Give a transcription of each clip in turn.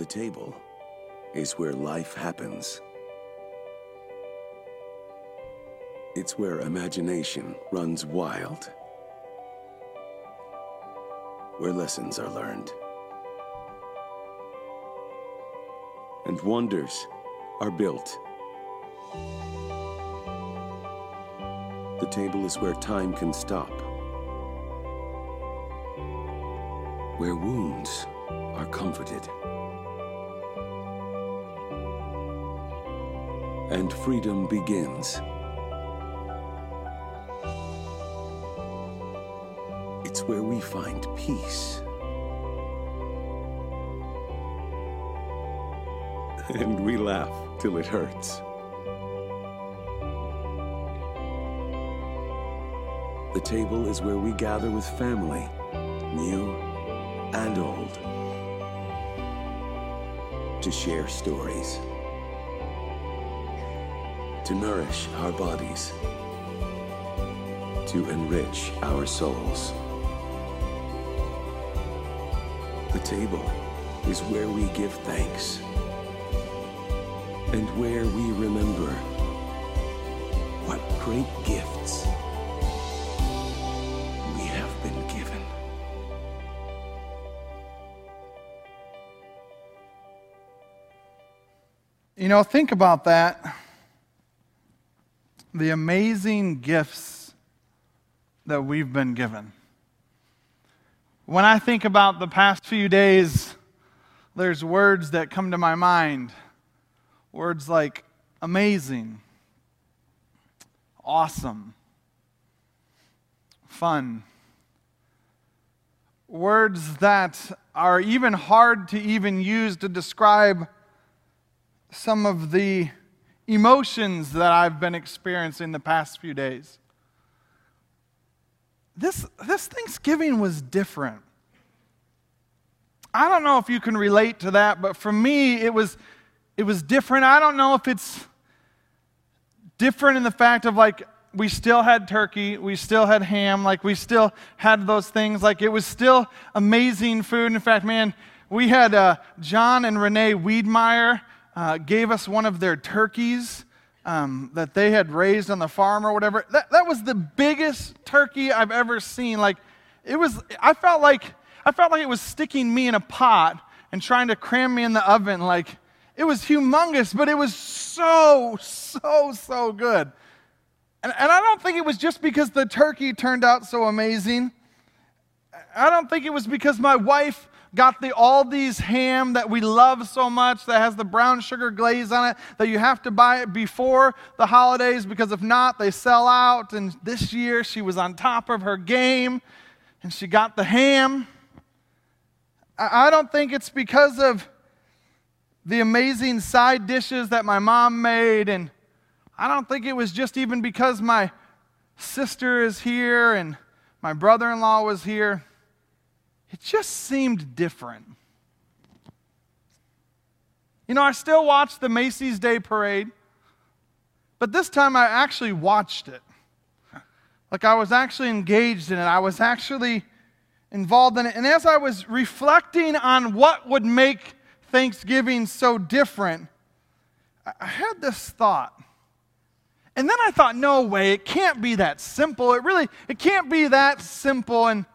The table is where life happens. It's where imagination runs wild, where lessons are learned, and wonders are built. The table is where time can stop, where wounds are comforted, and freedom begins. It's where we find peace. And we laugh till it hurts. The table is where we gather with family, new and old, to share stories, to nourish our bodies, to enrich our souls. The table is where we give thanks and where we remember what great gifts we have been given. You know, think about that. The amazing gifts that we've been given. When I think about the past few days, there's words that come to my mind. Words like amazing, awesome, fun. Words that are even hard to even use to describe some of the emotions that I've been experiencing the past few days. This, this Thanksgiving was different. I don't know if you can relate to that, but for me, it was, it was different. I don't know if it's different in the fact of like, we still had turkey, we still had ham, like, we still had those things. Like, it was still amazing food. In fact, man, we had uh, John and Renee Wiedmeyer uh, gave us one of their turkeys um, that they had raised on the farm or whatever. That, that was the biggest turkey I've ever seen. Like, it was, I felt like, I felt like it was sticking me in a pot and trying to cram me in the oven. Like, it was humongous, but it was so, so, so good. And, and I don't think it was just because the turkey turned out so amazing. I don't think it was because my wife got the Aldi's ham that we love so much that has the brown sugar glaze on it that you have to buy it before the holidays because if not, they sell out. And this year she was on top of her game and she got the ham. I don't think it's because of the amazing side dishes that my mom made. And I don't think it was just even because my sister is here and my brother in law was here. It just seemed different. You know, I still watch the Macy's Day Parade, but this time I actually watched it. Like I was actually engaged in it, I was actually involved in it. And as I was reflecting on what would make Thanksgiving so different, I had this thought. And then I thought, no way, it can't be that simple. It really, it can't be that simple. And,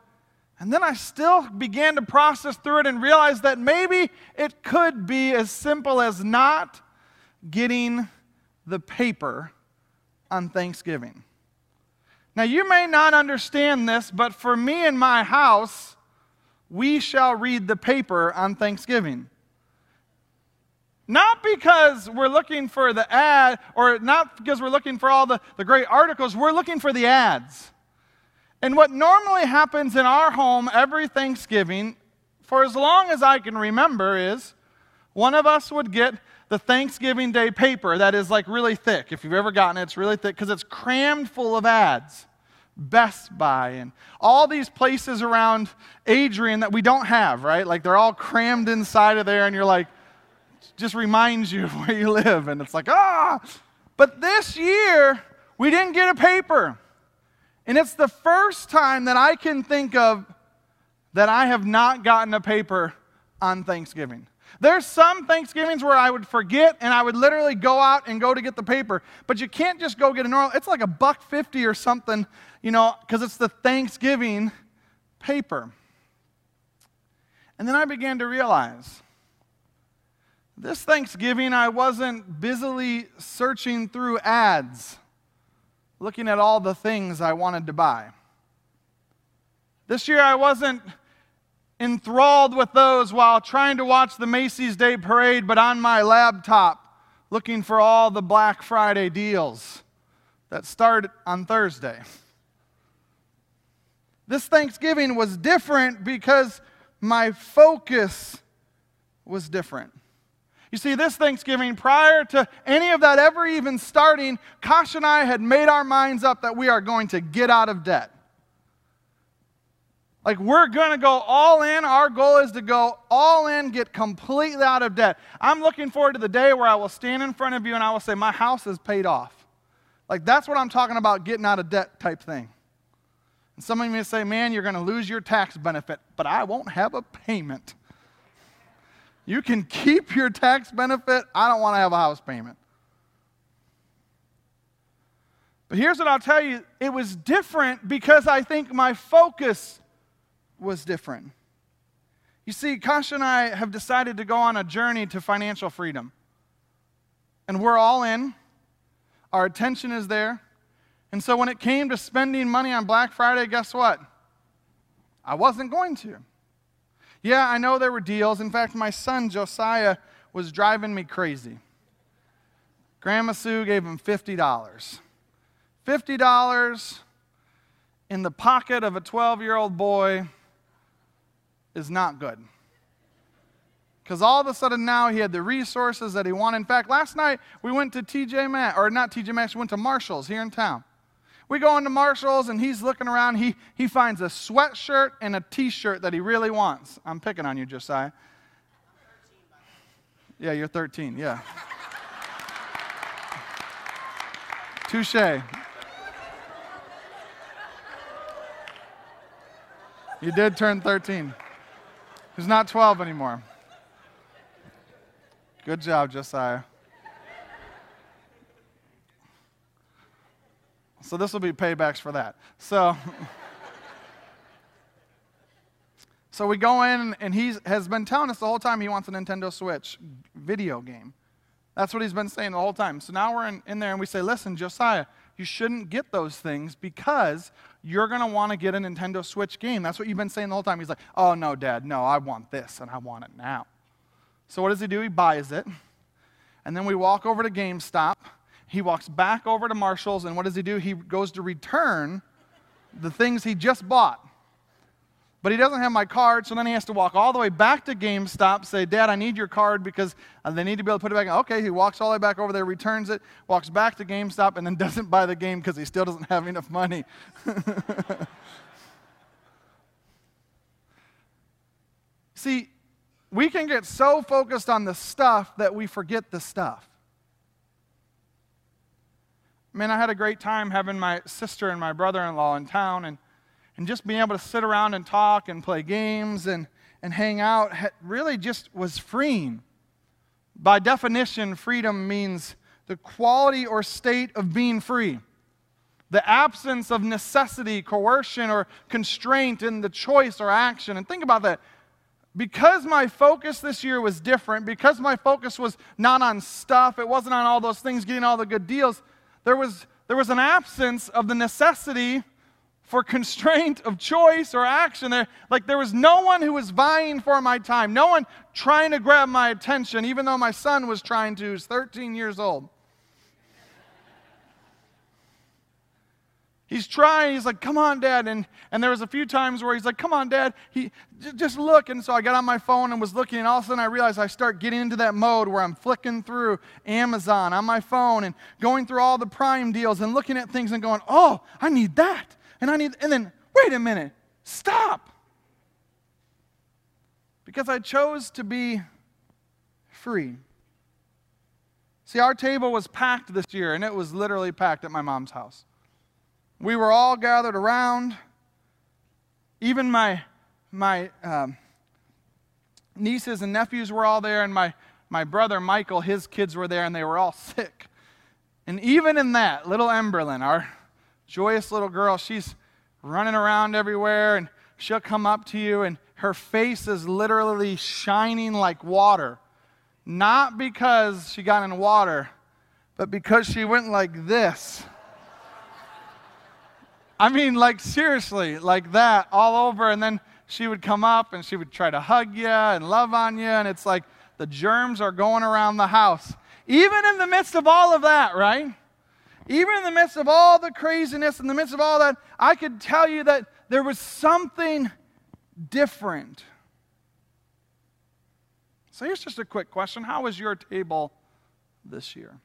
and then I still began to process through it and realize that maybe it could be as simple as not getting the paper on Thanksgiving. Now, you may not understand this, but for me and my house, we shall read the paper on Thanksgiving. Not because we're looking for the ad, or not because we're looking for all the, the great articles, we're looking for the ads. And what normally happens in our home every Thanksgiving, for as long as I can remember, is one of us would get the Thanksgiving Day paper that is like really thick. If you've ever gotten it, it's really thick because it's crammed full of ads. Best Buy and all these places around Adrian that we don't have, right? Like they're all crammed inside of there, and you're like, just reminds you of where you live. And it's like, ah. But this year, we didn't get a paper. And it's the first time that I can think of that I have not gotten a paper on Thanksgiving. There's some Thanksgivings where I would forget and I would literally go out and go to get the paper. But you can't just go get a normal, it's like a buck 50 or something, you know, because it's the Thanksgiving paper. And then I began to realize this Thanksgiving I wasn't busily searching through ads, looking at all the things I wanted to buy. This year I wasn't enthralled with those while trying to watch the Macy's Day Parade, but on my laptop looking for all the Black Friday deals that start on Thursday. This Thanksgiving was different because my focus was different. You see, this Thanksgiving, prior to any of that ever even starting, Kosh and I had made our minds up that we are going to get out of debt. Like, we're going to go all in. Our goal is to go all in, get completely out of debt. I'm looking forward to the day where I will stand in front of you and I will say, My house is paid off. Like, that's what I'm talking about getting out of debt type thing. And some of you may say, Man, you're going to lose your tax benefit, but I won't have a payment. You can keep your tax benefit. I don't want to have a house payment. But here's what I'll tell you it was different because I think my focus was different. You see, Kash and I have decided to go on a journey to financial freedom. And we're all in, our attention is there. And so when it came to spending money on Black Friday, guess what? I wasn't going to. Yeah, I know there were deals. In fact, my son Josiah was driving me crazy. Grandma Sue gave him $50. $50 in the pocket of a 12 year old boy is not good. Because all of a sudden now he had the resources that he wanted. In fact, last night we went to TJ Maxx, or not TJ Maxx, we went to Marshall's here in town. We go into Marshall's and he's looking around. He, he finds a sweatshirt and a t shirt that he really wants. I'm picking on you, Josiah. Yeah, you're 13, yeah. Touche. You did turn 13 He's not 12 anymore. Good job, Josiah. So this will be paybacks for that. So, so we go in, and he has been telling us the whole time he wants a Nintendo Switch video game. That's what he's been saying the whole time. So now we're in, in there, and we say, listen, Josiah, you shouldn't get those things because you're going to want to get a Nintendo Switch game. That's what you've been saying the whole time. He's like, oh, no, Dad, no, I want this and I want it now. So what does he do? He buys it. And then we walk over to GameStop. He walks back over to Marshall's, and what does he do? He goes to return the things he just bought but he doesn't have my card, so then he has to walk all the way back to GameStop, say, Dad, I need your card because uh, they need to be able to put it back. Okay, he walks all the way back over there, returns it, walks back to GameStop, and then doesn't buy the game because he still doesn't have enough money. See, we can get so focused on the stuff that we forget the stuff. Man, I had a great time having my sister and my brother in law in town, and and just being able to sit around and talk and play games and, and hang out really just was freeing. By definition, freedom means the quality or state of being free, the absence of necessity, coercion, or constraint in the choice or action. And think about that. Because my focus this year was different, because my focus was not on stuff, it wasn't on all those things, getting all the good deals, there was, there was an absence of the necessity for constraint of choice or action. There, like there was no one who was vying for my time, no one trying to grab my attention, even though my son was trying to. He's 13 years old. He's trying. He's like, "Come on, Dad!" And and there was a few times where he's like, "Come on, Dad." He just look. And so I got on my phone and was looking, and all of a sudden I realized I start getting into that mode where I'm flicking through Amazon on my phone and going through all the Prime deals and looking at things and going, "Oh, I need that." and I need, and then, wait a minute, stop. Because I chose to be free. See, our table was packed this year, and it was literally packed at my mom's house. We were all gathered around. Even my, my um, nieces and nephews were all there, and my, my brother Michael, his kids were there, and they were all sick. And even in that, little Emberlyn, our joyous little girl, she's running around everywhere, and she'll come up to you, and her face is literally shining like water. Not because she got in water, but because she went like this. I mean, like, seriously, like that, all over. And then she would come up and she would try to hug you and love on you. And it's like the germs are going around the house. Even in the midst of all of that, right? Even in the midst of all the craziness, in the midst of all that, I could tell you that there was something different. So here's just a quick question How was your table this year?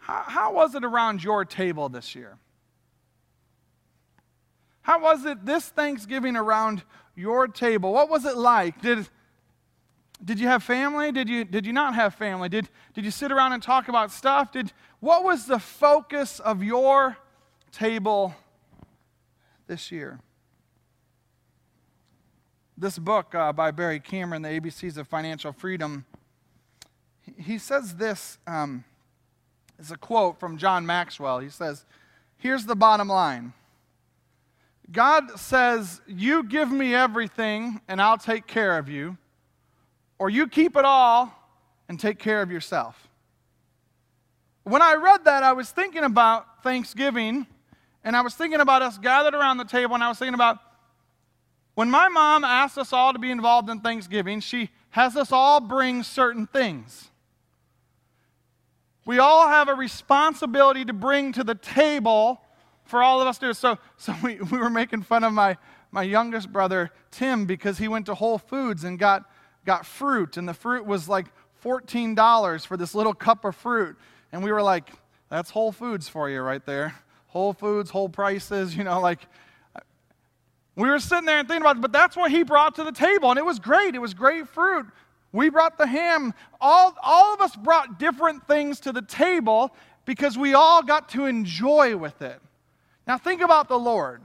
How, how was it around your table this year? How was it this Thanksgiving around your table? What was it like? Did, did you have family? Did you, did you not have family? Did, did you sit around and talk about stuff? Did, what was the focus of your table this year? This book uh, by Barry Cameron, The ABCs of Financial Freedom, he says this um, is a quote from John Maxwell. He says, Here's the bottom line God says, You give me everything and I'll take care of you, or you keep it all and take care of yourself. When I read that, I was thinking about Thanksgiving and I was thinking about us gathered around the table and I was thinking about when my mom asked us all to be involved in Thanksgiving, she has us all bring certain things. We all have a responsibility to bring to the table for all of us to do. So, so we, we were making fun of my, my youngest brother, Tim, because he went to Whole Foods and got, got fruit, and the fruit was like $14 for this little cup of fruit. And we were like, that's Whole Foods for you right there. Whole Foods, whole prices, you know, like. We were sitting there and thinking about it, but that's what he brought to the table, and it was great. It was great fruit. We brought the ham. All, all of us brought different things to the table because we all got to enjoy with it. Now, think about the Lord.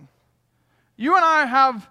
You and I have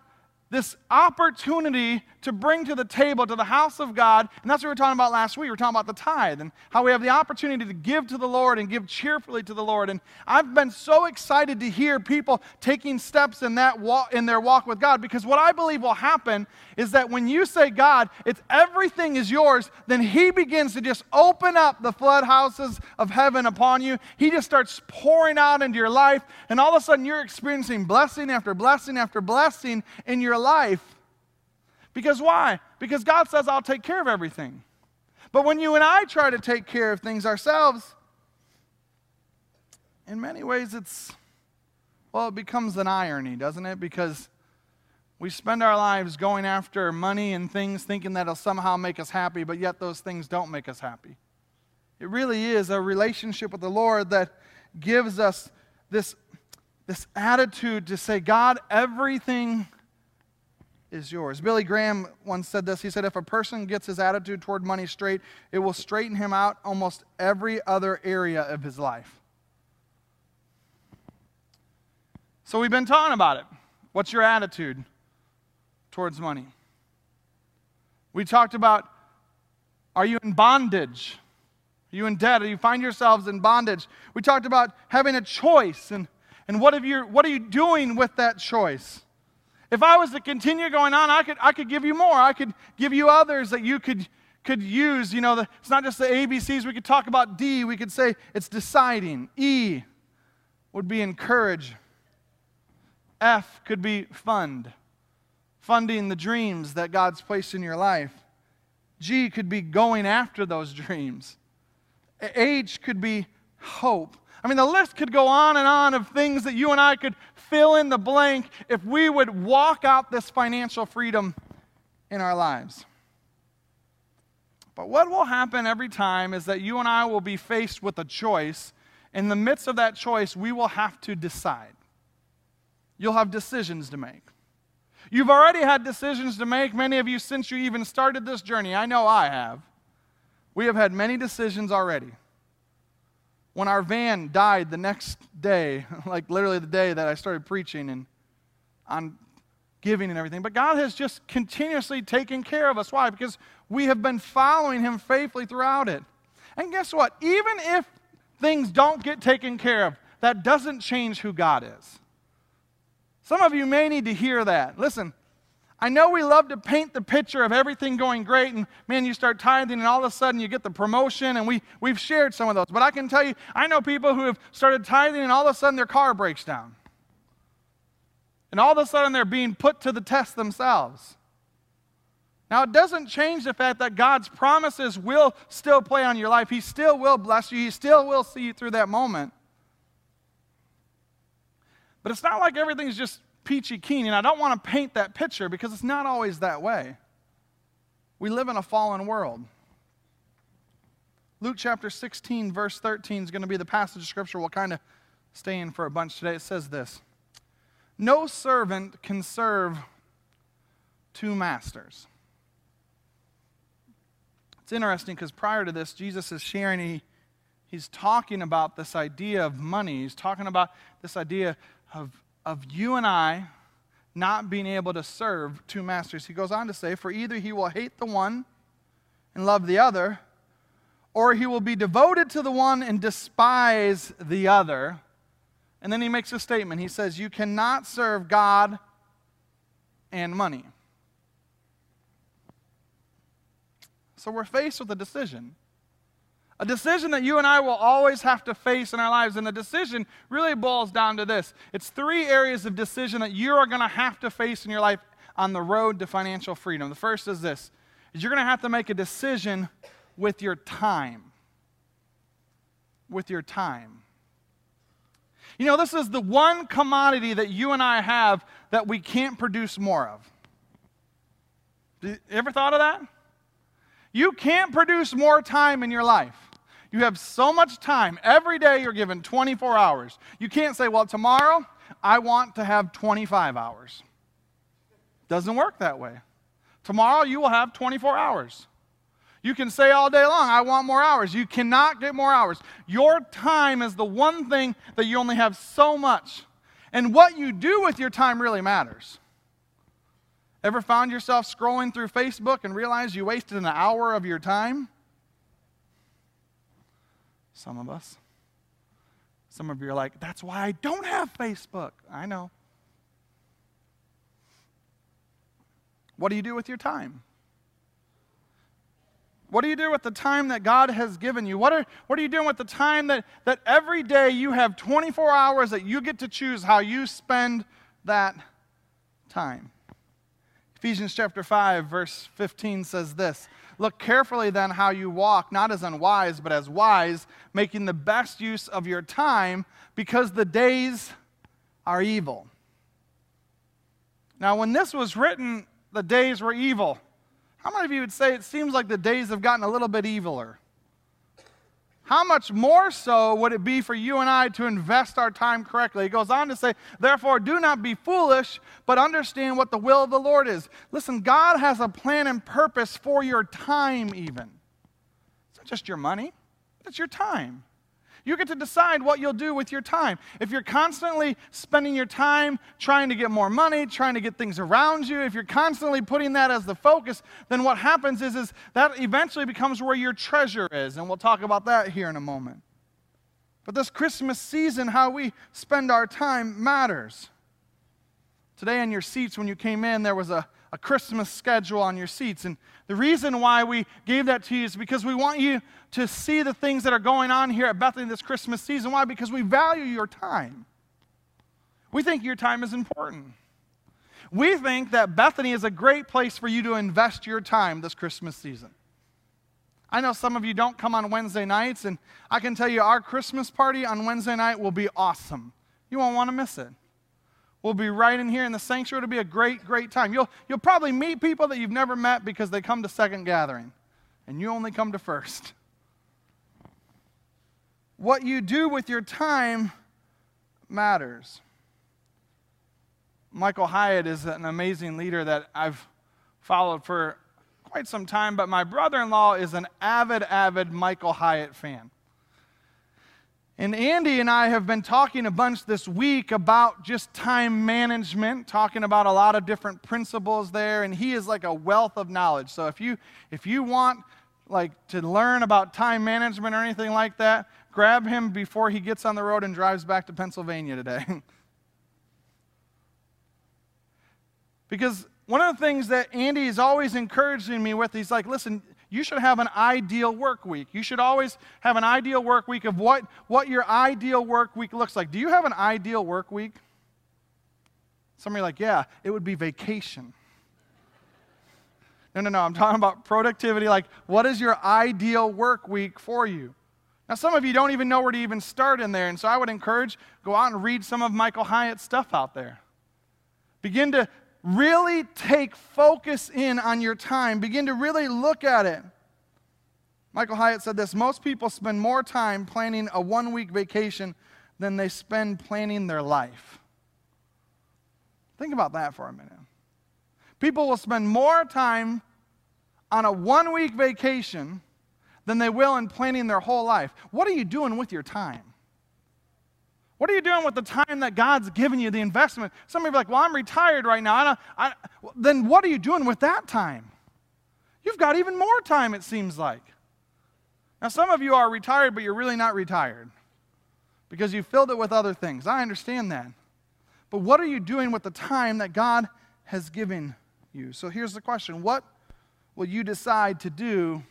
this opportunity to bring to the table, to the house of God. And that's what we were talking about last week. We were talking about the tithe and how we have the opportunity to give to the Lord and give cheerfully to the Lord. And I've been so excited to hear people taking steps in that walk, in their walk with God because what I believe will happen is that when you say, God, it's everything is yours, then He begins to just open up the flood houses of heaven upon you. He just starts pouring out into your life, and all of a sudden you're experiencing blessing after blessing after blessing in your life. Because why? Because God says, I'll take care of everything. But when you and I try to take care of things ourselves, in many ways it's, well, it becomes an irony, doesn't it? Because we spend our lives going after money and things thinking that it'll somehow make us happy, but yet those things don't make us happy. It really is a relationship with the Lord that gives us this, this attitude to say, God, everything is yours. Billy Graham once said this. He said, If a person gets his attitude toward money straight, it will straighten him out almost every other area of his life. So we've been talking about it. What's your attitude towards money? We talked about are you in bondage? Are you in debt? Or you find yourselves in bondage? We talked about having a choice and, and what, have you, what are you doing with that choice? If I was to continue going on, I could, I could give you more. I could give you others that you could, could use. You know, the, it's not just the ABCs. We could talk about D. We could say it's deciding. E would be encourage. F could be fund, funding the dreams that God's placed in your life. G could be going after those dreams. H could be hope. I mean, the list could go on and on of things that you and I could fill in the blank if we would walk out this financial freedom in our lives. But what will happen every time is that you and I will be faced with a choice. In the midst of that choice, we will have to decide. You'll have decisions to make. You've already had decisions to make, many of you, since you even started this journey. I know I have. We have had many decisions already when our van died the next day, like literally the day that I started preaching, and on giving and everything. But God has just continuously taken care of us. Why? Because we have been following Him faithfully throughout it. And guess what? Even if things don't get taken care of, that doesn't change who God is. Some of you may need to hear that. Listen, I know we love to paint the picture of everything going great, and man, you start tithing, and all of a sudden you get the promotion, and we, we've shared some of those. But I can tell you, I know people who have started tithing, and all of a sudden their car breaks down. And all of a sudden they're being put to the test themselves. Now, it doesn't change the fact that God's promises will still play on your life. He still will bless you, He still will see you through that moment. But it's not like everything's just peachy keen. And I don't want to paint that picture because it's not always that way. We live in a fallen world. Luke chapter 16, verse 13 is going to be the passage of scripture we'll kind of stay in for a bunch today. It says this No servant can serve two masters. It's interesting because prior to this, Jesus is sharing, he, he's talking about this idea of money. He's talking about this idea of of you and I not being able to serve two masters. He goes on to say, For either he will hate the one and love the other, or he will be devoted to the one and despise the other. And then he makes a statement. He says, You cannot serve God and money. So we're faced with a decision. A decision that you and I will always have to face in our lives. And the decision really boils down to this it's three areas of decision that you are going to have to face in your life on the road to financial freedom. The first is this is you're going to have to make a decision with your time. With your time. You know, this is the one commodity that you and I have that we can't produce more of. You ever thought of that? You can't produce more time in your life. You have so much time. Every day you're given 24 hours. You can't say, well, tomorrow I want to have 25 hours. Doesn't work that way. Tomorrow you will have 24 hours. You can say all day long, I want more hours. You cannot get more hours. Your time is the one thing that you only have so much. And what you do with your time really matters. Ever found yourself scrolling through Facebook and realize you wasted an hour of your time? Some of us. Some of you are like, that's why I don't have Facebook. I know. What do you do with your time? What do you do with the time that God has given you? What are, what are you doing with the time that, that every day you have 24 hours that you get to choose how you spend that time? Ephesians chapter 5, verse 15 says this Look carefully then how you walk, not as unwise, but as wise, making the best use of your time, because the days are evil. Now, when this was written, the days were evil. How many of you would say it seems like the days have gotten a little bit eviler? How much more so would it be for you and I to invest our time correctly? He goes on to say, Therefore, do not be foolish, but understand what the will of the Lord is. Listen, God has a plan and purpose for your time, even. It's not just your money, it's your time. You get to decide what you'll do with your time. If you're constantly spending your time trying to get more money, trying to get things around you, if you're constantly putting that as the focus, then what happens is, is that eventually becomes where your treasure is. And we'll talk about that here in a moment. But this Christmas season, how we spend our time matters. Today, in your seats, when you came in, there was a, a Christmas schedule on your seats. And the reason why we gave that to you is because we want you to see the things that are going on here at Bethany this Christmas season. Why? Because we value your time. We think your time is important. We think that Bethany is a great place for you to invest your time this Christmas season. I know some of you don't come on Wednesday nights, and I can tell you our Christmas party on Wednesday night will be awesome. You won't want to miss it. We'll be right in here in the sanctuary. It'll be a great, great time. You'll, you'll probably meet people that you've never met because they come to second gathering, and you only come to first what you do with your time matters. Michael Hyatt is an amazing leader that I've followed for quite some time, but my brother in law is an avid, avid Michael Hyatt fan. And Andy and I have been talking a bunch this week about just time management, talking about a lot of different principles there, and he is like a wealth of knowledge. So if you if you want like to learn about time management or anything like that, grab him before he gets on the road and drives back to Pennsylvania today. because one of the things that Andy is always encouraging me with, he's like, listen, you should have an ideal work week. You should always have an ideal work week of what, what your ideal work week looks like. Do you have an ideal work week? Some are like, yeah, it would be vacation. No, no, no. I'm talking about productivity. Like, what is your ideal work week for you? Now, some of you don't even know where to even start in there. And so I would encourage go out and read some of Michael Hyatt's stuff out there. Begin to really take focus in on your time. Begin to really look at it. Michael Hyatt said this most people spend more time planning a one week vacation than they spend planning their life. Think about that for a minute. People will spend more time on a one week vacation than they will in planning their whole life. What are you doing with your time? What are you doing with the time that God's given you, the investment? Some of you are like, well, I'm retired right now. I I, then what are you doing with that time? You've got even more time, it seems like. Now, some of you are retired, but you're really not retired because you filled it with other things. I understand that. But what are you doing with the time that God has given you? So here's the question What will you decide to do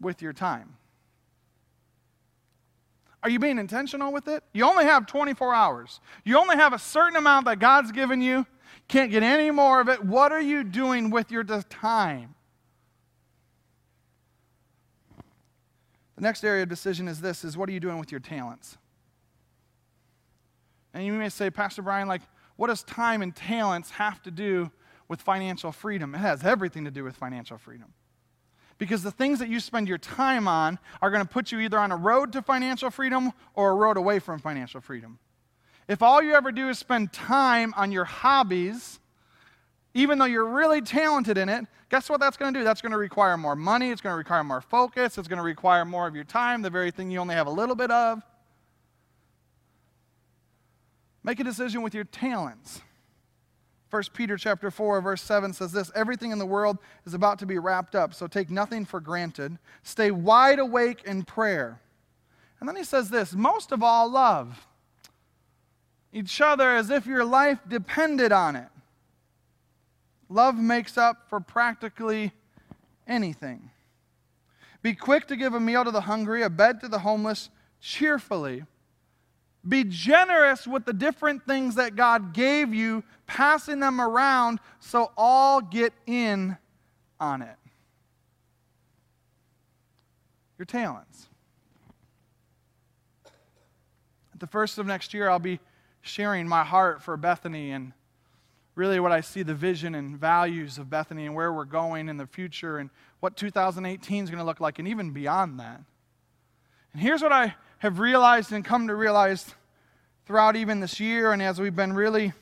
with your time? Are you being intentional with it? You only have 24 hours. You only have a certain amount that God's given you. Can't get any more of it. What are you doing with your time? The next area of decision is this is what are you doing with your talents? And you may say, Pastor Brian, like, what does time and talents have to do with financial freedom? It has everything to do with financial freedom. Because the things that you spend your time on are going to put you either on a road to financial freedom or a road away from financial freedom. If all you ever do is spend time on your hobbies, even though you're really talented in it, guess what that's going to do? That's going to require more money, it's going to require more focus, it's going to require more of your time, the very thing you only have a little bit of. Make a decision with your talents. 1 Peter chapter 4 verse 7 says this, everything in the world is about to be wrapped up, so take nothing for granted. Stay wide awake in prayer. And then he says this, most of all love each other as if your life depended on it. Love makes up for practically anything. Be quick to give a meal to the hungry, a bed to the homeless, cheerfully. Be generous with the different things that God gave you, passing them around so all get in on it. Your talents. At the first of next year, I'll be sharing my heart for Bethany and really what I see the vision and values of Bethany and where we're going in the future and what 2018 is going to look like and even beyond that. And here's what I have realized and come to realize throughout even this year and as we've been really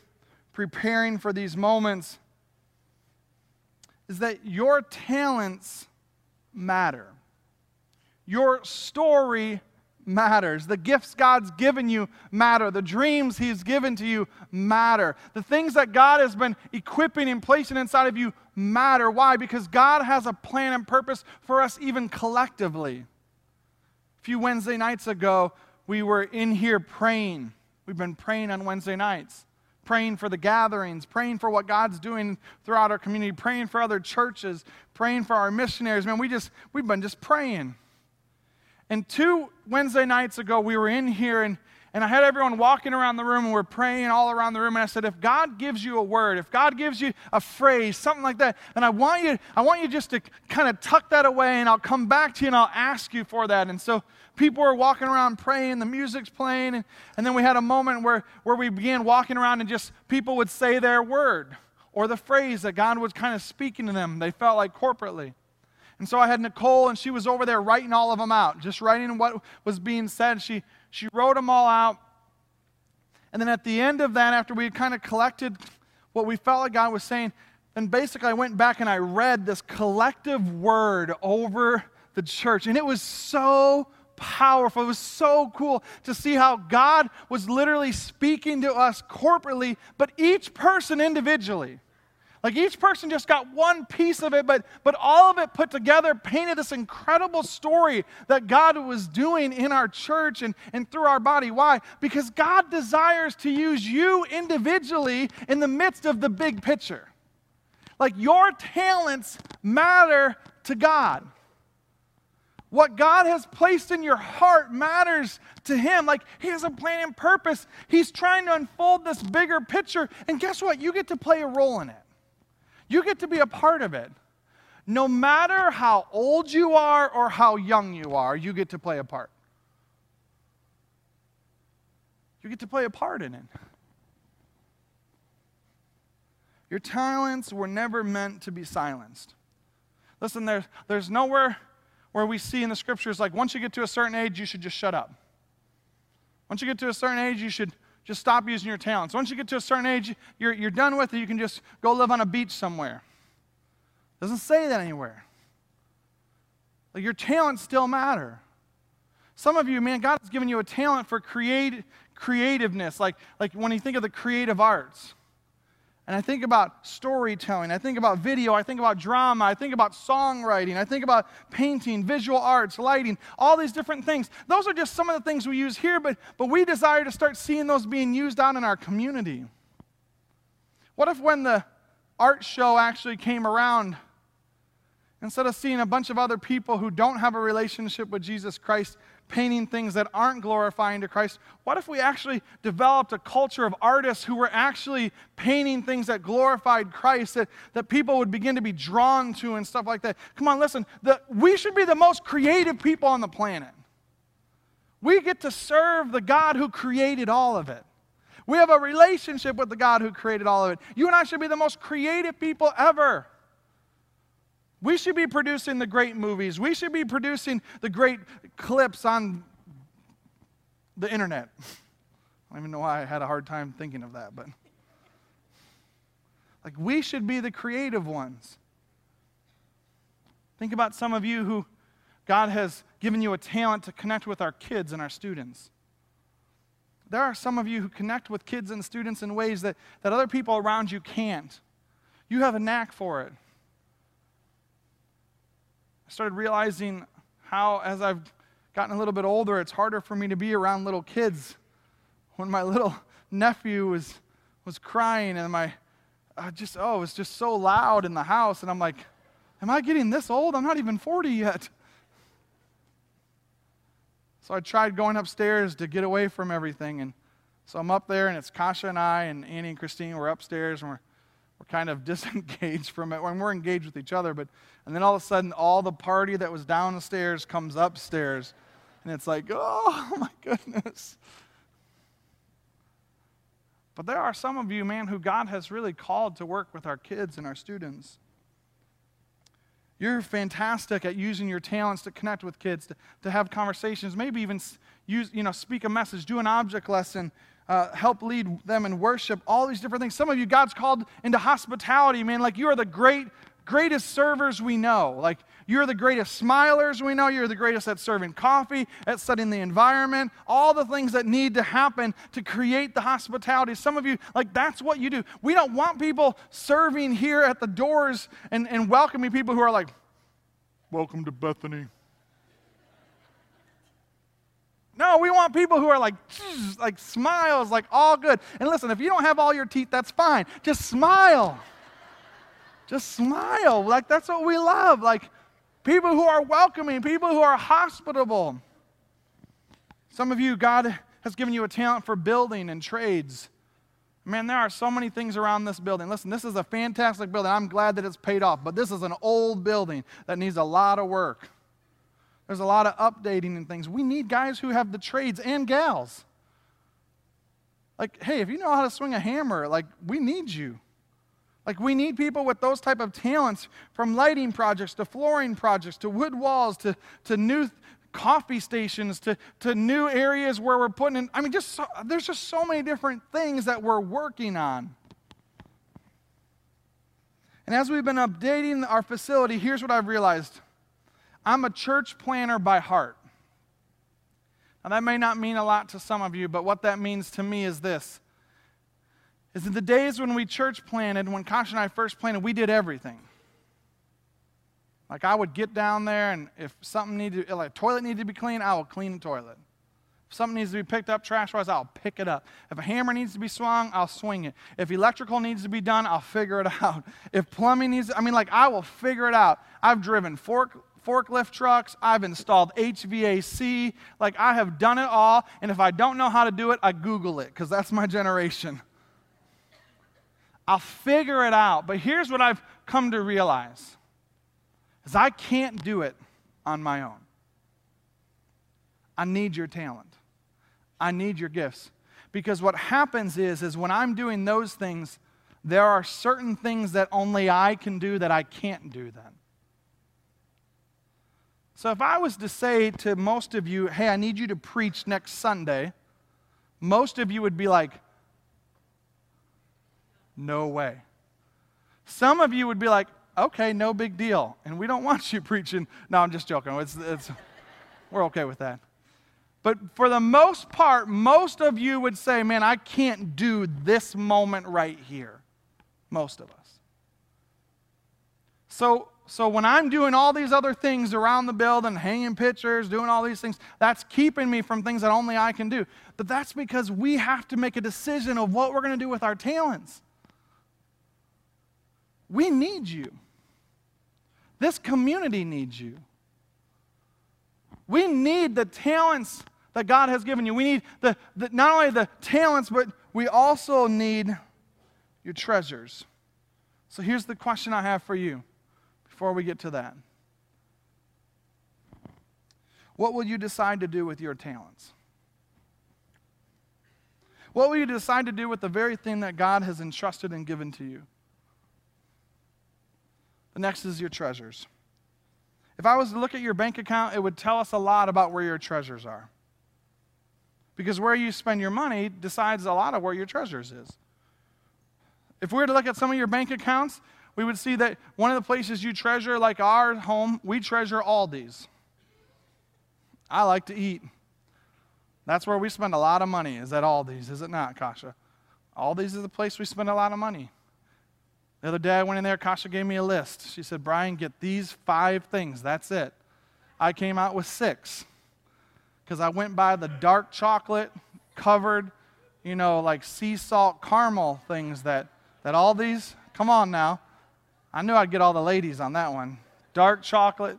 preparing for these moments is that your talents matter. Your story matters. The gifts God's given you matter. The dreams He's given to you matter. The things that God has been equipping and placing inside of you matter. Why? Because God has a plan and purpose for us, even collectively. A few Wednesday nights ago, we were in here praying. We've been praying on Wednesday nights, praying for the gatherings, praying for what God's doing throughout our community, praying for other churches, praying for our missionaries. Man, we just we've been just praying. And two Wednesday nights ago, we were in here and and I had everyone walking around the room and we're praying all around the room. And I said, if God gives you a word, if God gives you a phrase, something like that, and I want you, I want you just to kind of tuck that away and I'll come back to you and I'll ask you for that. And so people were walking around praying, the music's playing, and, and then we had a moment where, where we began walking around and just people would say their word or the phrase that God was kind of speaking to them. They felt like corporately. And so I had Nicole, and she was over there writing all of them out, just writing what was being said. She, she wrote them all out. And then at the end of that, after we kind of collected what we felt like God was saying, then basically I went back and I read this collective word over the church. And it was so powerful. It was so cool to see how God was literally speaking to us corporately, but each person individually. Like each person just got one piece of it, but, but all of it put together painted this incredible story that God was doing in our church and, and through our body. Why? Because God desires to use you individually in the midst of the big picture. Like your talents matter to God. What God has placed in your heart matters to Him. Like He has a plan and purpose. He's trying to unfold this bigger picture. And guess what? You get to play a role in it, you get to be a part of it. No matter how old you are or how young you are, you get to play a part. You get to play a part in it. Your talents were never meant to be silenced. Listen, there's, there's nowhere where we see in the scriptures like once you get to a certain age, you should just shut up. Once you get to a certain age, you should just stop using your talents. Once you get to a certain age, you're, you're done with it. You can just go live on a beach somewhere. Doesn't say that anywhere. Like your talents still matter. Some of you, man, God has given you a talent for create, creativeness, like, like when you think of the creative arts. And I think about storytelling, I think about video, I think about drama, I think about songwriting, I think about painting, visual arts, lighting, all these different things. Those are just some of the things we use here, but, but we desire to start seeing those being used out in our community. What if when the art show actually came around, instead of seeing a bunch of other people who don't have a relationship with Jesus Christ, painting things that aren't glorifying to Christ? What if we actually developed a culture of artists who were actually painting things that glorified Christ, that, that people would begin to be drawn to and stuff like that? Come on, listen. The, we should be the most creative people on the planet. We get to serve the God who created all of it. We have a relationship with the God who created all of it. You and I should be the most creative people ever. We should be producing the great movies. We should be producing the great clips on the internet. I don't even know why I had a hard time thinking of that, but like we should be the creative ones. Think about some of you who God has given you a talent to connect with our kids and our students. There are some of you who connect with kids and students in ways that, that other people around you can't. You have a knack for it started realizing how, as I've gotten a little bit older, it's harder for me to be around little kids. When my little nephew was, was crying and my, I just, oh, it was just so loud in the house. And I'm like, am I getting this old? I'm not even 40 yet. So I tried going upstairs to get away from everything. And so I'm up there, and it's Kasha and I, and Annie and Christine. We're upstairs, and we're we're kind of disengaged from it. When we're engaged with each other but and then all of a sudden all the party that was down the stairs comes upstairs and it's like oh my goodness. But there are some of you man who god has really called to work with our kids and our students. You're fantastic at using your talents to connect with kids to, to have conversations maybe even use you know speak a message do an object lesson uh, help lead them in worship, all these different things. Some of you, God's called into hospitality, man. Like you are the great, greatest servers we know. Like you're the greatest smilers we know. You're the greatest at serving coffee, at setting the environment, all the things that need to happen to create the hospitality. Some of you, like that's what you do. We don't want people serving here at the doors and, and welcoming people who are like, welcome to Bethany. No, we want people who are like, like smiles, like all good. And listen, if you don't have all your teeth, that's fine. Just smile. Just smile. Like that's what we love. Like people who are welcoming, people who are hospitable. Some of you, God has given you a talent for building and trades. Man, there are so many things around this building. Listen, this is a fantastic building. I'm glad that it's paid off, but this is an old building that needs a lot of work. There's a lot of updating and things. We need guys who have the trades and gals. Like, hey, if you know how to swing a hammer, like, we need you. Like, we need people with those type of talents from lighting projects to flooring projects to wood walls to, to new coffee stations to, to new areas where we're putting in. I mean, just so, there's just so many different things that we're working on. And as we've been updating our facility, here's what I've realized I'm a church planter by heart. Now, that may not mean a lot to some of you, but what that means to me is this is in the days when we church planted, when Kasha and I first planted, we did everything. Like I would get down there, and if something needed, like toilet needed to be cleaned, I will clean the toilet. If something needs to be picked up trash wise, I'll pick it up. If a hammer needs to be swung, I'll swing it. If electrical needs to be done, I'll figure it out. If plumbing needs, I mean, like I will figure it out. I've driven fork, forklift trucks. I've installed HVAC. Like I have done it all. And if I don't know how to do it, I Google it because that's my generation. I'll figure it out. But here's what I've come to realize is I can't do it on my own. I need your talent. I need your gifts. Because what happens is is when I'm doing those things, there are certain things that only I can do that I can't do then. So if I was to say to most of you, "Hey, I need you to preach next Sunday," most of you would be like, no way. Some of you would be like, okay, no big deal. And we don't want you preaching. No, I'm just joking. It's, it's, we're okay with that. But for the most part, most of you would say, man, I can't do this moment right here. Most of us. So, so when I'm doing all these other things around the building, hanging pictures, doing all these things, that's keeping me from things that only I can do. But that's because we have to make a decision of what we're going to do with our talents. We need you. This community needs you. We need the talents that God has given you. We need the, the, not only the talents, but we also need your treasures. So here's the question I have for you before we get to that. What will you decide to do with your talents? What will you decide to do with the very thing that God has entrusted and given to you? The next is your treasures. If I was to look at your bank account, it would tell us a lot about where your treasures are. Because where you spend your money decides a lot of where your treasures is. If we were to look at some of your bank accounts, we would see that one of the places you treasure, like our home, we treasure Aldi's. I like to eat. That's where we spend a lot of money, is at Aldi's, is it not, Kasha? Aldi's is the place we spend a lot of money. The other day I went in there, Kasha gave me a list. She said, Brian, get these five things. That's it. I came out with six because I went by the dark chocolate covered, you know, like sea salt caramel things that, that all these, come on now. I knew I'd get all the ladies on that one. Dark chocolate,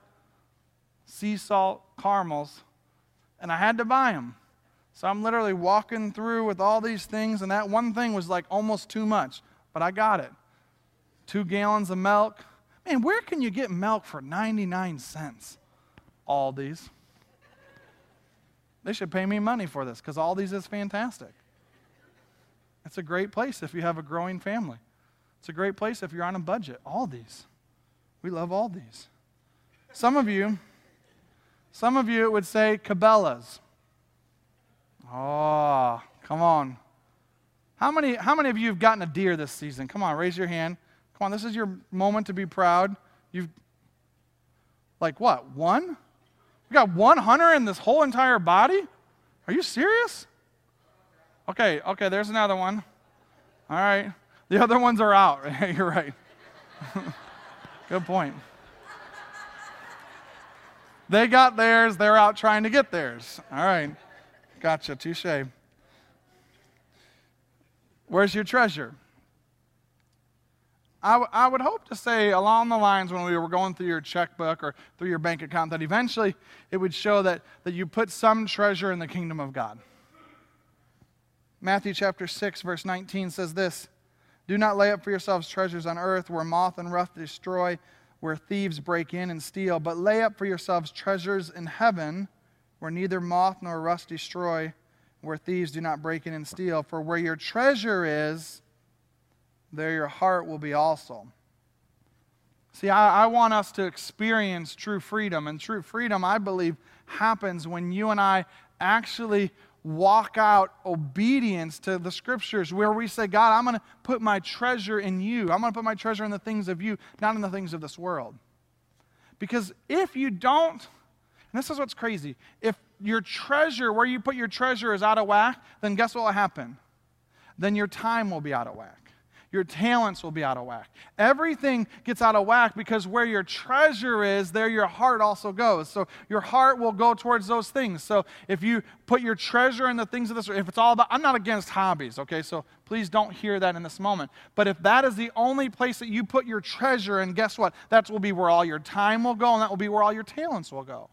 sea salt caramels, and I had to buy them. So I'm literally walking through with all these things, and that one thing was like almost too much, but I got it two gallons of milk. Man, where can you get milk for 99 cents? Aldi's. They should pay me money for this because Aldi's is fantastic. It's a great place if you have a growing family. It's a great place if you're on a budget. Aldi's. We love Aldi's. Some of you, some of you would say Cabela's. Oh, come on. How many, how many of you have gotten a deer this season? Come on, raise your hand. Come on, this is your moment to be proud. You've, like what, one? We got one hunter in this whole entire body? Are you serious? Okay, okay, there's another one. All right. The other ones are out. You're right. Good point. They got theirs, they're out trying to get theirs. All right. Gotcha, touche. Where's your treasure? I, w- I would hope to say along the lines when we were going through your checkbook or through your bank account that eventually it would show that, that you put some treasure in the kingdom of God. Matthew chapter 6, verse 19 says this Do not lay up for yourselves treasures on earth where moth and rust destroy, where thieves break in and steal, but lay up for yourselves treasures in heaven where neither moth nor rust destroy, where thieves do not break in and steal. For where your treasure is, there your heart will be also. See, I, I, want us to experience true freedom. And true freedom, I believe, happens when you and I actually walk out obedience to the scriptures where we say, God, I'm going to put my treasure in you. I'm going to put my treasure in the things of you, not in the things of this world. Because if you don't, and this is what's crazy, if your treasure, where you put your treasure, is out of whack, then guess what will happen? Then your time will be out of whack. Your talents will be out of whack. Everything gets out of whack because where your treasure is, there your heart also goes. So your heart will go towards those things. So if you put your treasure in the things of this, if it's all about, I'm not against hobbies, okay? So please don't hear that in this moment. But if that is the only place that you put your treasure, and guess what? That will be where all your time will go, and that will be where all your talents will go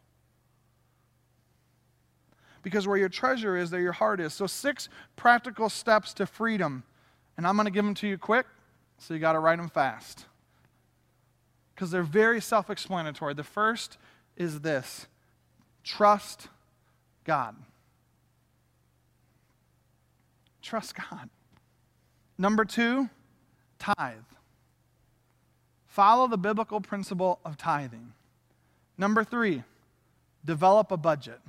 because where your treasure is, there your heart is. So, six practical steps to freedom and I'm going to give them to you quick, so you got to write them fast. Because they're very self explanatory. The first is this trust God. Trust God. Number two, tithe. Follow the biblical principle of tithing. Number three, develop a budget.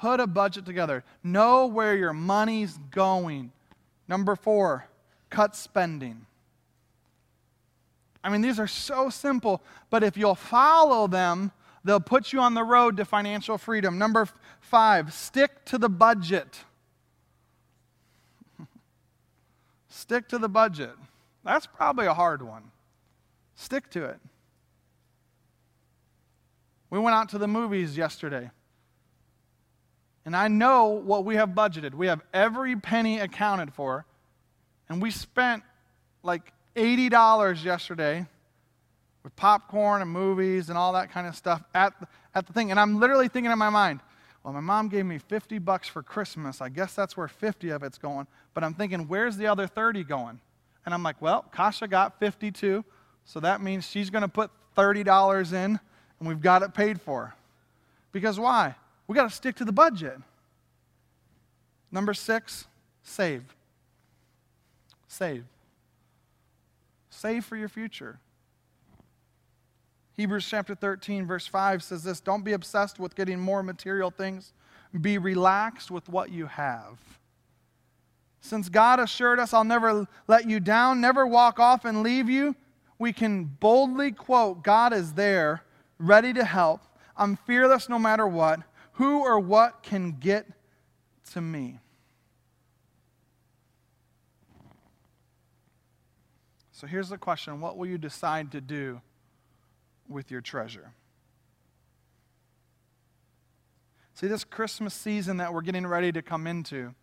Put a budget together. Know where your money's going. Number four, cut spending. I mean, these are so simple, but if you'll follow them, they'll put you on the road to financial freedom. Number five, stick to the budget. stick to the budget. That's probably a hard one. Stick to it. We went out to the movies yesterday. And I know what we have budgeted. We have every penny accounted for. And we spent like $80 yesterday with popcorn and movies and all that kind of stuff at at the thing. And I'm literally thinking in my mind, well, my mom gave me 50 bucks for Christmas. I guess that's where 50 of it's going. But I'm thinking, where's the other 30 going? And I'm like, well, Kasha got 52, so that means she's going to put $30 in, and we've got it paid for. Because why? We got to stick to the budget. Number six, save. Save. Save for your future. Hebrews chapter 13, verse 5 says this Don't be obsessed with getting more material things, be relaxed with what you have. Since God assured us, I'll never let you down, never walk off and leave you, we can boldly quote, God is there, ready to help. I'm fearless no matter what. Who or what can get to me? So here's the question What will you decide to do with your treasure? See, this Christmas season that we're getting ready to come into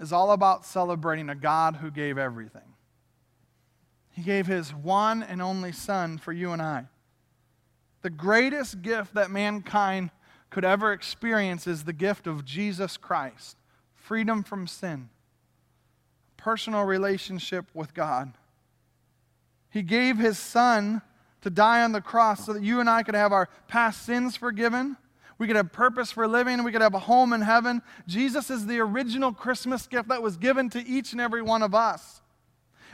is all about celebrating a God who gave everything. He gave his one and only Son for you and I. The greatest gift that mankind could ever experience is the gift of Jesus Christ freedom from sin, personal relationship with God. He gave his son to die on the cross so that you and I could have our past sins forgiven. We could have purpose for living. We could have a home in heaven. Jesus is the original Christmas gift that was given to each and every one of us.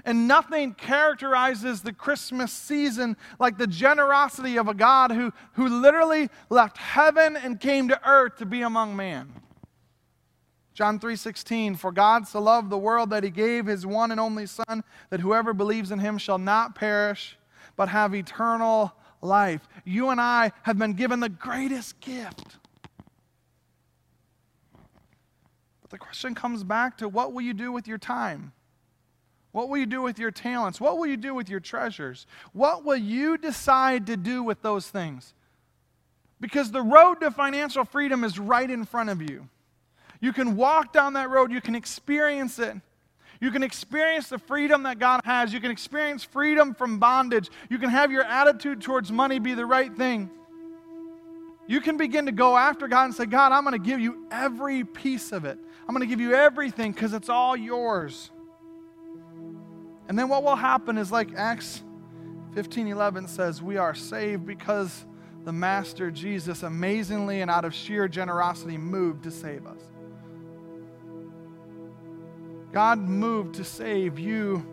And nothing characterizes the Christmas season like the generosity of a God who, who literally left heaven and came to earth to be among man. John 3:16 For God so loved the world that he gave his one and only son that whoever believes in him shall not perish but have eternal life. You and I have been given the greatest gift. But the question comes back to what will you do with your time? What will you do with your talents? What will you do with your treasures? What will you decide to do with those things? Because the road to financial freedom is right in front of you. You can walk down that road, you can experience it. You can experience the freedom that God has. You can experience freedom from bondage. You can have your attitude towards money be the right thing. You can begin to go after God and say, God, I'm going to give you every piece of it. I'm going to give you everything because it's all yours. And then what will happen is like Acts 15:11 says, we are saved because the master Jesus amazingly and out of sheer generosity moved to save us. God moved to save you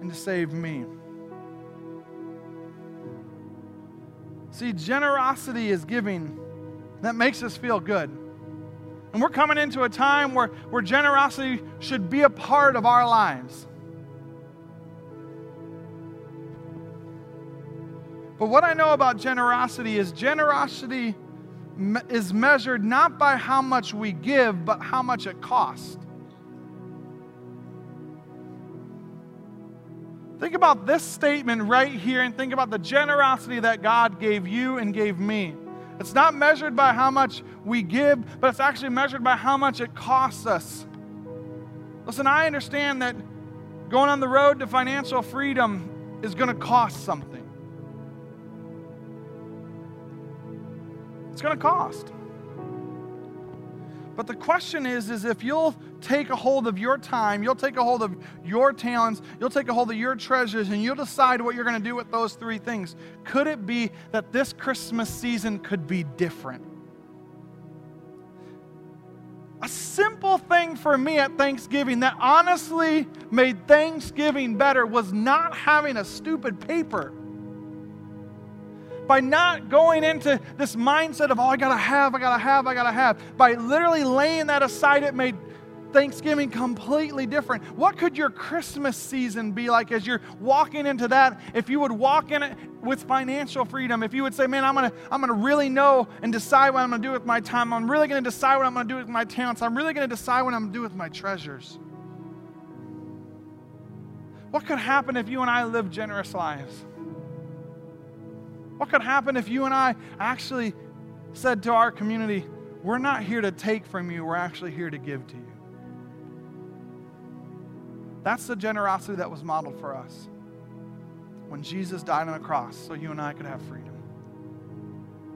and to save me. See, generosity is giving that makes us feel good. And we're coming into a time where, where generosity should be a part of our lives. But what I know about generosity is generosity is measured not by how much we give, but how much it costs. Think about this statement right here and think about the generosity that God gave you and gave me. It's not measured by how much we give, but it's actually measured by how much it costs us. Listen, I understand that going on the road to financial freedom is going to cost something. It's going to cost. But the question is, is if you'll take a hold of your time, you'll take a hold of your talents, you'll take a hold of your treasures, and you'll decide what you're going to do with those three things. Could it be that this Christmas season could be different? A simple thing for me at Thanksgiving that honestly made Thanksgiving better was not having a stupid paper by not going into this mindset of, oh, I gotta have, I gotta have, I gotta have, by literally laying that aside, it made Thanksgiving completely different. What could your Christmas season be like as you're walking into that? If you would walk in it with financial freedom, if you would say, Man, I'm gonna, I'm gonna really know and decide what I'm gonna do with my time, I'm really gonna decide what I'm gonna do with my talents, I'm really gonna decide what I'm gonna do with my treasures. What could happen if you and I lived generous lives? What could happen if you and I actually said to our community, We're not here to take from you, we're actually here to give to you? That's the generosity that was modeled for us when Jesus died on a cross so you and I could have freedom.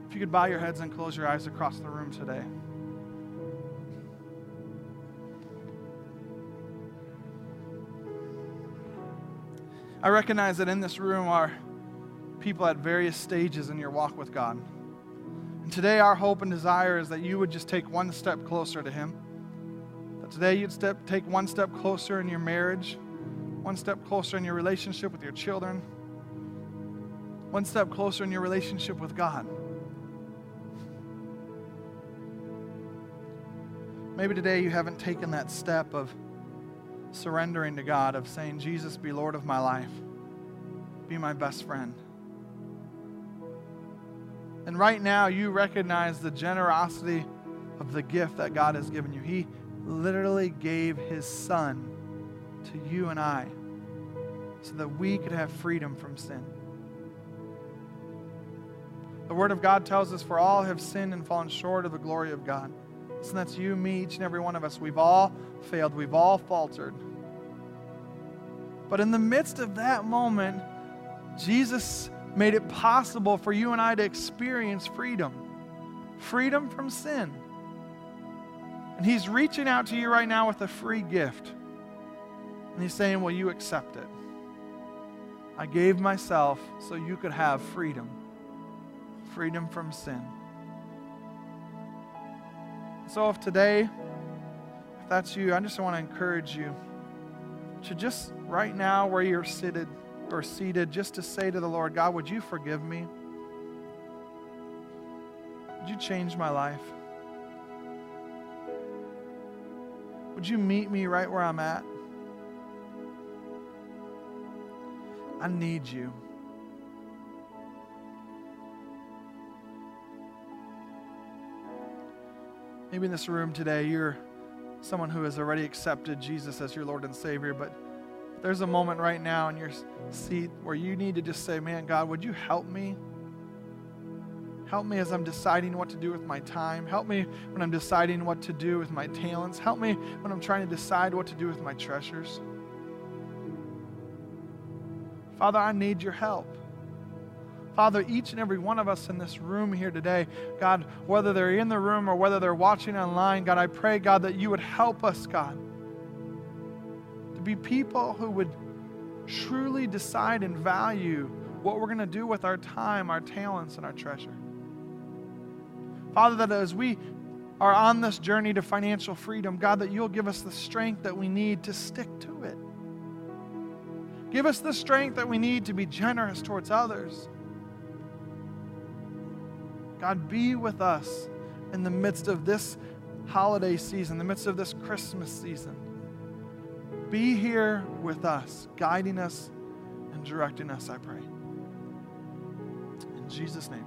If you could bow your heads and close your eyes across the room today. I recognize that in this room are people at various stages in your walk with God. And today, our hope and desire is that you would just take one step closer to Him. That today, you'd step, take one step closer in your marriage, one step closer in your relationship with your children, one step closer in your relationship with God. Maybe today you haven't taken that step of surrendering to God, of saying, Jesus, be Lord of my life, be my best friend. And right now, you recognize the generosity of the gift that God has given you. He literally gave His Son to you and I so that we could have freedom from sin. The Word of God tells us, For all have sinned and fallen short of the glory of God. So that's you, me, each and every one of us. We've all failed, we've all faltered. But in the midst of that moment, Jesus made it possible for you and I to experience freedom freedom from sin. And He's reaching out to you right now with a free gift. And He's saying, Will you accept it? I gave myself so you could have freedom freedom from sin. So, if today, if that's you, I just want to encourage you to just right now, where you're seated, or seated, just to say to the Lord, God, would you forgive me? Would you change my life? Would you meet me right where I'm at? I need you. Maybe in this room today, you're someone who has already accepted Jesus as your Lord and Savior, but there's a moment right now in your seat where you need to just say, Man, God, would you help me? Help me as I'm deciding what to do with my time. Help me when I'm deciding what to do with my talents. Help me when I'm trying to decide what to do with my treasures. Father, I need your help. Father, each and every one of us in this room here today, God, whether they're in the room or whether they're watching online, God, I pray, God, that you would help us, God be people who would truly decide and value what we're going to do with our time, our talents, and our treasure. Father, that as we are on this journey to financial freedom, God, that you'll give us the strength that we need to stick to it. Give us the strength that we need to be generous towards others. God, be with us in the midst of this holiday season, the midst of this Christmas season. Be here with us, guiding us and directing us, I pray. In Jesus' name.